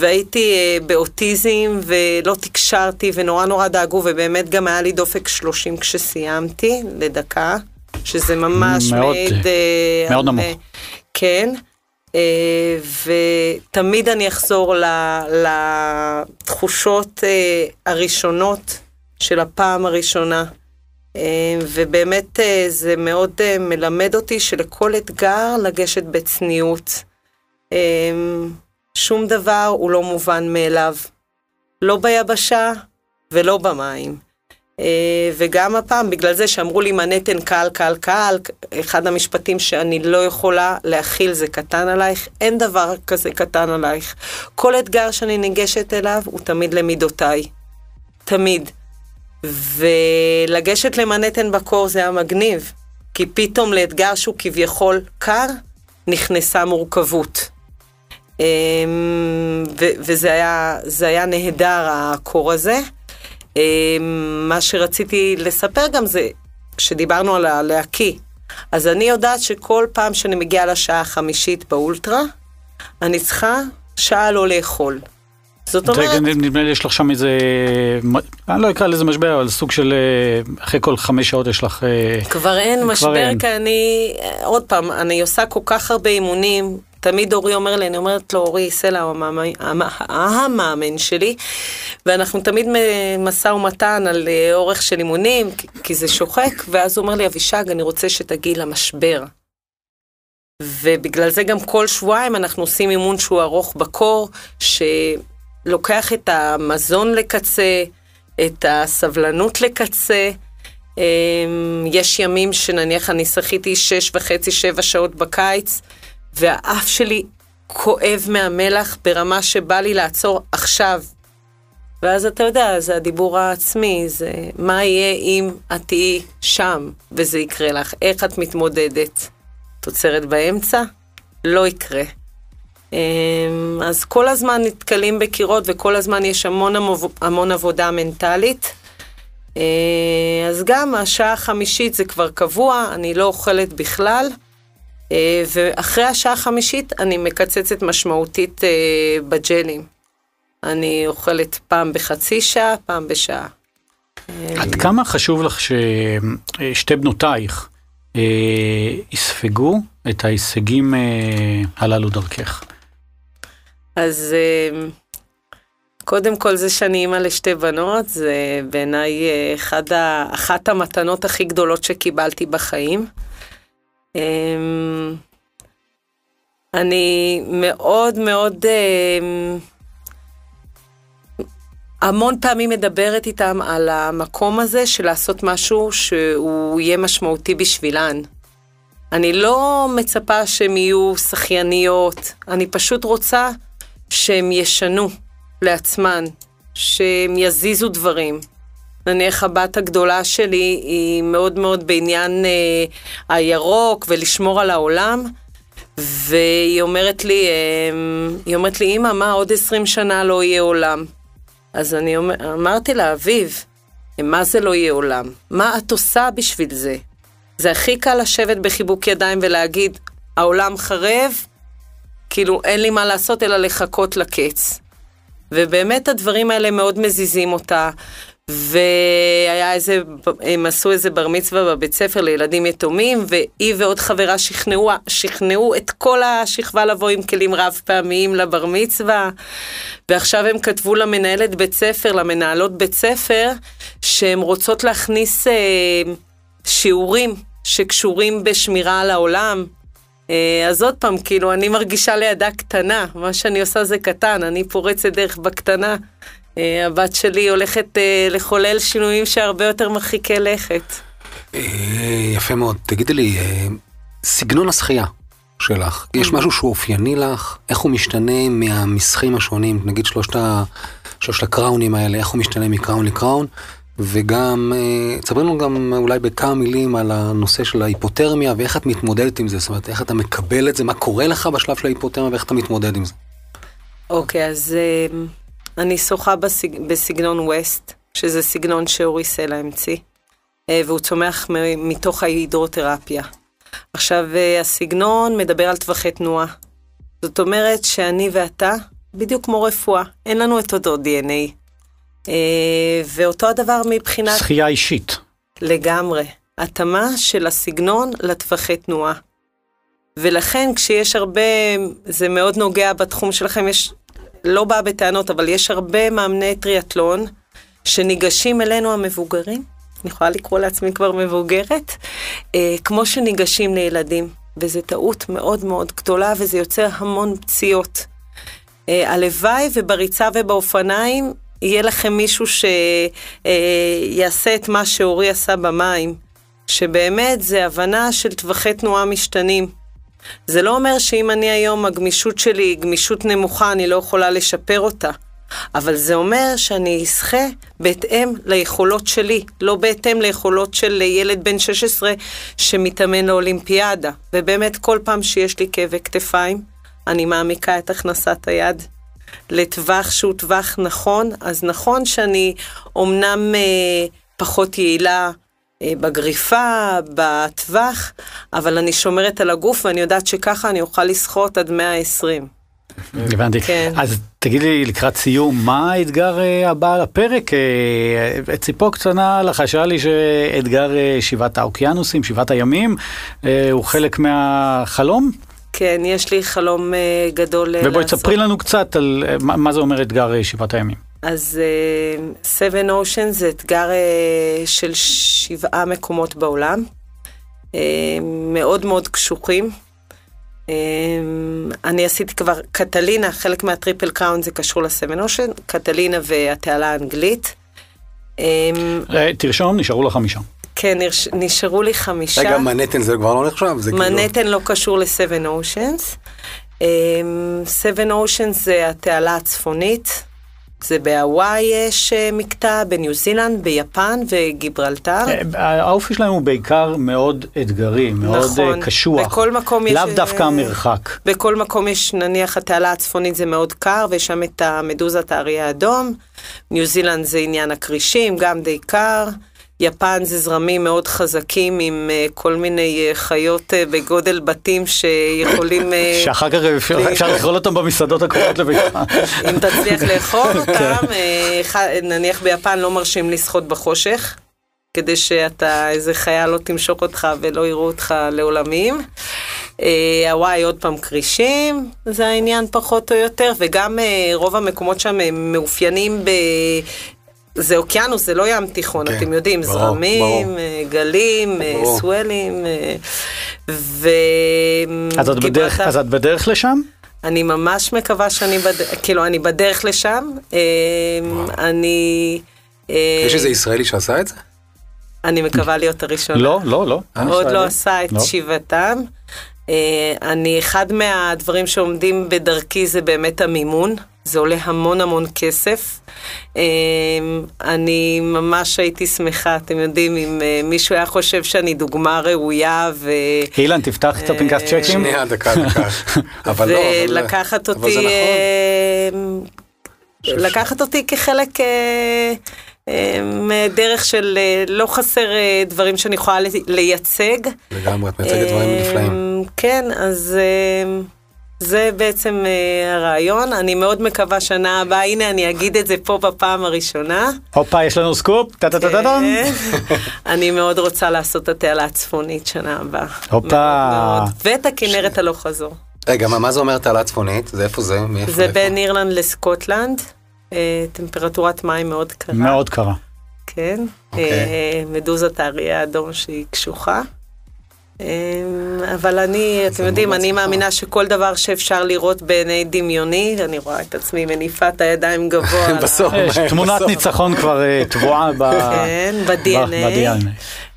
והייתי אה, באוטיזם ולא תקשרתי ונורא נורא דאגו, ובאמת גם היה לי דופק 30 כשסיימתי, לדקה, שזה ממש מאוד, מעיד... אה, מאוד נמוך. אה, כן. ותמיד אני אחזור לתחושות הראשונות של הפעם הראשונה. ובאמת זה מאוד מלמד אותי שלכל אתגר לגשת בצניעות. שום דבר הוא לא מובן מאליו. לא ביבשה ולא במים. אה, וגם הפעם, בגלל זה שאמרו לי מנהטן קל, קל, קל, אחד המשפטים שאני לא יכולה להכיל זה קטן עלייך, אין דבר כזה קטן עלייך. כל אתגר שאני ניגשת אליו הוא תמיד למידותיי. תמיד. ולגשת למנהטן בקור זה היה מגניב, כי פתאום לאתגר שהוא כביכול קר, נכנסה מורכבות. אמ, ו- וזה היה, היה נהדר, הקור הזה. אמ, מה שרציתי לספר גם זה, כשדיברנו על הלהקיא, אז אני יודעת שכל פעם שאני מגיעה לשעה החמישית באולטרה, אני צריכה שעה לא לאכול. זאת אומרת, נדמה לי יש לך שם איזה, אני לא אקרא לזה משבר, אבל סוג של, אה, אחרי כל חמש שעות יש לך... אה, כבר אין כבר משבר, אין. כי אני, עוד פעם, אני עושה כל כך הרבה אימונים, תמיד אורי אומר לי, אני אומרת לו, אורי, סלע הוא המאמן- המ- המאמן שלי, ואנחנו תמיד במשא ומתן על אה, אורך של אימונים, כי- כי זה שוחק, ואז הוא אומר לי, אבישג, אני רוצה שתגיעי למשבר. ובגלל זה גם כל שבועיים אנחנו עושים אימון שהוא ארוך בקור, שלוקח את המזון לקצה, את הסבלנות לקצה. אמ, יש ימים שנניח אני שחיתי שש וחצי, שבע שעות בקיץ, והאף שלי כואב מהמלח ברמה שבא לי לעצור עכשיו. ואז אתה יודע, זה הדיבור העצמי, זה מה יהיה אם את תהיי שם וזה יקרה לך, איך את מתמודדת. את עוצרת באמצע? לא יקרה. אמ, אז כל הזמן נתקלים בקירות וכל הזמן יש המון המון עבודה מנטלית. אה, אז גם השעה החמישית זה כבר קבוע, אני לא אוכלת בכלל. אה, ואחרי השעה החמישית אני מקצצת משמעותית אה, בג'לים. אני אוכלת פעם בחצי שעה, פעם בשעה. עד כמה חשוב לך ששתי בנותייך אה, יספגו את ההישגים אה, הללו דרכך? אז אה, קודם כל זה שאני אימא לשתי בנות, זה בעיניי אה, אחת המתנות הכי גדולות שקיבלתי בחיים. אה, אני מאוד מאוד אה, המון פעמים מדברת איתם על המקום הזה של לעשות משהו שהוא יהיה משמעותי בשבילן. אני לא מצפה שהן יהיו שחייניות, אני פשוט רוצה שהן ישנו לעצמן, שהן יזיזו דברים. נניח הבת הגדולה שלי היא מאוד מאוד בעניין אה, הירוק ולשמור על העולם, והיא אומרת לי, אה, היא אומרת לי, אמא, מה, עוד 20 שנה לא יהיה עולם. אז אני אומר, אמרתי לה, אביב, מה זה לא יהיה עולם? מה את עושה בשביל זה? זה הכי קל לשבת בחיבוק ידיים ולהגיד, העולם חרב, כאילו אין לי מה לעשות אלא לחכות לקץ. ובאמת הדברים האלה מאוד מזיזים אותה, והיה איזה, הם עשו איזה בר מצווה בבית ספר לילדים יתומים, והיא ועוד חברה שכנעו, שכנעו את כל השכבה לבוא עם כלים רב פעמיים לבר מצווה, ועכשיו הם כתבו למנהלת בית ספר, למנהלות בית ספר, שהן רוצות להכניס אה, שיעורים שקשורים בשמירה על העולם. אה, אז עוד פעם, כאילו, אני מרגישה לידה קטנה, מה שאני עושה זה קטן, אני פורצת דרך בקטנה. אה, הבת שלי הולכת אה, לחולל שינויים שהרבה יותר מרחיקי לכת. יפה מאוד. תגידי לי, סגנון השחייה שלך, יש mm. משהו שהוא אופייני לך? איך הוא משתנה מהמשחים השונים, נגיד שלושת, שלושת הקראונים האלה, איך הוא משתנה מקראון לקראון? וגם, תספרי לנו גם אולי בכמה מילים על הנושא של ההיפותרמיה ואיך את מתמודדת עם זה, זאת אומרת, איך אתה מקבל את זה, מה קורה לך בשלב של ההיפותרמיה ואיך אתה מתמודד עם זה. אוקיי, okay, אז אני שוחה בסג... בסגנון ווסט, שזה סגנון שאורי סלע המציא, אה, והוא צומח מתוך ההידרותרפיה. עכשיו, אה, הסגנון מדבר על טווחי תנועה. זאת אומרת שאני ואתה, בדיוק כמו רפואה, אין לנו את אותו DNA. אה, ואותו הדבר מבחינת... שחייה אישית. לגמרי. התאמה של הסגנון לטווחי תנועה. ולכן כשיש הרבה, זה מאוד נוגע בתחום שלכם, יש לא באה בטענות, אבל יש הרבה מאמני טריאטלון שניגשים אלינו המבוגרים, אני יכולה לקרוא לעצמי כבר מבוגרת, אה, כמו שניגשים לילדים, וזו טעות מאוד מאוד גדולה, וזה יוצר המון פציעות. אה, הלוואי ובריצה ובאופניים יהיה לכם מישהו שיעשה אה, את מה שאורי עשה במים, שבאמת זה הבנה של טווחי תנועה משתנים. זה לא אומר שאם אני היום, הגמישות שלי היא גמישות נמוכה, אני לא יכולה לשפר אותה. אבל זה אומר שאני אשחה בהתאם ליכולות שלי, לא בהתאם ליכולות של ילד בן 16 שמתאמן לאולימפיאדה. ובאמת, כל פעם שיש לי כאבי כתפיים, אני מעמיקה את הכנסת היד לטווח שהוא טווח נכון. אז נכון שאני אומנם אה, פחות יעילה בגריפה, בטווח, אבל אני שומרת על הגוף ואני יודעת שככה אני אוכל לסחוט עד 120. הבנתי. כן. אז תגידי לקראת סיום, מה האתגר אה, הבא על הפרק? אה, ציפור קטנה לחשה לי שאתגר שבעת האוקיינוסים, שבעת הימים, הוא חלק מהחלום? כן, יש לי חלום גדול ובואי תספרי לנו קצת על מה זה אומר אתגר שבעת הימים. אז uh, Seven Oceans זה אתגר uh, של שבעה מקומות בעולם, uh, מאוד מאוד קשוחים. Uh, אני עשיתי כבר קטלינה, חלק מהטריפל קראון זה קשור לסבן אושן, קטלינה והתעלה האנגלית. Uh, תרשום, נשארו לך חמישה. כן, נשארו לי חמישה. רגע, מנהטן זה כבר לא נחשב? מנהטן כאילו... לא קשור לסבן אושנס. סבן אושנס זה התעלה הצפונית. זה בהוואי יש אה, מקטע, בניו זילנד, ביפן וגיברלטר. אה, האופי שלהם הוא בעיקר מאוד אתגרי, מאוד נכון, קשוח. בכל מקום יש... לאו דווקא המרחק. בכל מקום יש, נניח התעלה הצפונית זה מאוד קר, ויש שם את המדוזת האריה האדום. ניו זילנד זה עניין הכרישים, גם די קר. יפן זה זרמים מאוד חזקים עם uh, כל מיני uh, חיות uh, בגודל בתים שיכולים... *laughs* שאחר כך אפשר לאכול אותם במסעדות הקרובות לביתך. *laughs* אם תצליח לאכול *laughs* אותם, uh, נניח ביפן לא מרשים לשחות בחושך, כדי שאתה, איזה חיה לא תמשוך אותך ולא יראו אותך לעולמים. הוואי עוד פעם כרישים, זה העניין פחות או יותר, וגם רוב המקומות שם הם מאופיינים ב... זה אוקיינוס, זה לא ים תיכון, כן, אתם יודעים, ברור, זרמים, ברור. אה, גלים, אה, ברור. סוולים, אה, ו... אז את, בדרך, אז את בדרך לשם? אני ממש מקווה שאני בדרך, כאילו, אני בדרך לשם. אני... יש איזה ישראלי שעשה את זה? אני מקווה להיות הראשונה. לא, לא, לא. עוד לא עשה את לא. שיבתם. אני, אחד מהדברים שעומדים בדרכי זה באמת המימון. זה עולה המון המון כסף. אמ, אני ממש הייתי שמחה, אתם יודעים, אם אה, מישהו היה חושב שאני דוגמה ראויה ו... אילן, תפתח את הפנקס צ'קים. שנייה, דקה, דקה. *laughs* אבל לא, אבל... ולקחת אותי... אבל זה נכון. אה, לקחת אותי כחלק... אה, דרך של לא חסר דברים שאני יכולה לייצג. לגמרי, את מייצגת דברים נפלאים. כן, אז זה בעצם אה, הרעיון. אני מאוד מקווה שנה הבאה, הנה אני אגיד את זה פה בפעם הראשונה. הופה, יש לנו סקופ, טה טה טה טה טה. כן. אני מאוד רוצה לעשות את התעלה הצפונית שנה הבאה. הופה. מאוד, מאוד. ואת הכנרת הלוך חזור. רגע, מה, מה זה אומר תעלה צפונית? זה איפה זה? מאיפה זה? בין אירלנד לסקוטלנד, אה, טמפרטורת מים מאוד קרה. מאוד קרה. כן. אוקיי. אה, מדוזת האריה האדום שהיא קשוחה. אה, אבל אני, אתם יודעים, אני בהצלחה. מאמינה שכל דבר שאפשר לראות בעיני דמיוני, אני רואה את עצמי מניפה את הידיים גבוה. *laughs* בסוף. יש תמונת. ניצחון כבר אה, טבועה ב- כן, ב-DNA.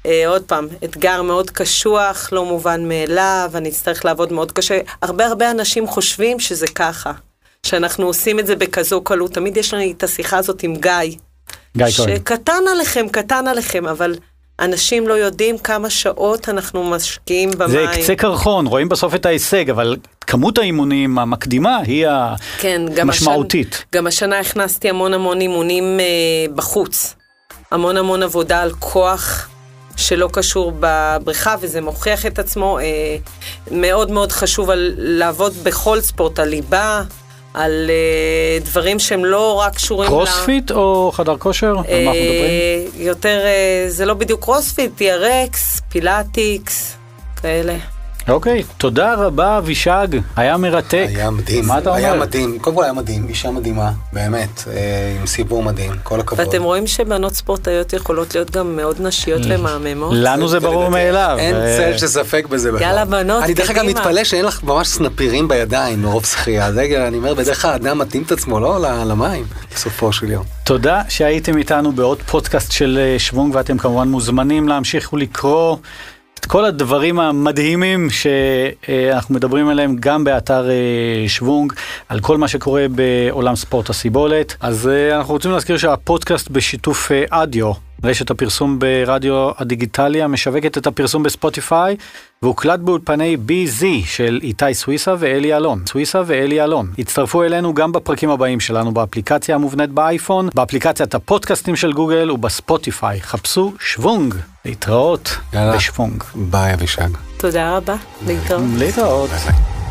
אה, עוד פעם, אתגר מאוד קשוח, לא מובן מאליו, אני אצטרך לעבוד מאוד קשה. הרבה הרבה אנשים חושבים שזה ככה, שאנחנו עושים את זה בכזו קלות. תמיד יש לי את השיחה הזאת עם גיא. גיא כהן. שקטן עליכם, קטן עליכם, אבל אנשים לא יודעים כמה שעות אנחנו משקיעים במים. זה קצה קרחון, רואים בסוף את ההישג, אבל כמות האימונים המקדימה היא כן, גם המשמעותית. השנה, גם השנה הכנסתי המון המון אימונים אה, בחוץ. המון המון עבודה על כוח שלא קשור בבריכה, וזה מוכיח את עצמו. אה, מאוד מאוד חשוב על, לעבוד בכל ספורט, על ליבה, על אה, דברים שהם לא רק קשורים ל... קרוספיט או חדר כושר? על מה אנחנו מדברים? אה, יותר, אה, זה לא בדיוק קרוספיט, TRX, פילאטיס, כאלה. אוקיי, תודה רבה אבישג, היה מרתק. היה מדהים, מה אתה היה אומר? מדהים, קודם כל היה מדהים, אישה מדהימה, באמת, אה, עם סיפור מדהים, כל הכבוד. ואתם רואים שבנות ספורטאיות יכולות להיות גם מאוד נשיות ומהממות? לנו זה ברור מאליו. אין אה, צל של ספק בזה בכלל. יאללה, בנות, אני דרך אגב. מתפלא שאין לך ממש סנפירים בידיים מרוב שחייה. זה, אני אומר, בדרך כלל האדם מתאים את עצמו, לא למים, בסופו של יום. תודה שהייתם איתנו בעוד פודקאסט של אה, שוונג ואתם כמובן מוזמנים להמשיך ולקרוא את כל הדברים המדהימים שאנחנו מדברים עליהם גם באתר אה, שוונג, על כל מה שקורה בעולם ספורט הסיבולת. אז אה, אנחנו רוצים להזכיר שהפודקאסט בשיתוף אה, אדיו, רשת הפרסום ברדיו הדיגיטלי המשווקת את הפרסום בספוטיפיי, והוקלט באולפני BZ של איתי סוויסה ואלי אלון. סוויסה ואלי אלון. הצטרפו אלינו גם בפרקים הבאים שלנו באפליקציה המובנית באייפון, באפליקציית הפודקאסטים של גוגל ובספוטיפיי. חפשו שוונג. להתראות יאללה. בשוונג. ביי אבישג. תודה רבה, להתראות. להתראות. ביי ביי.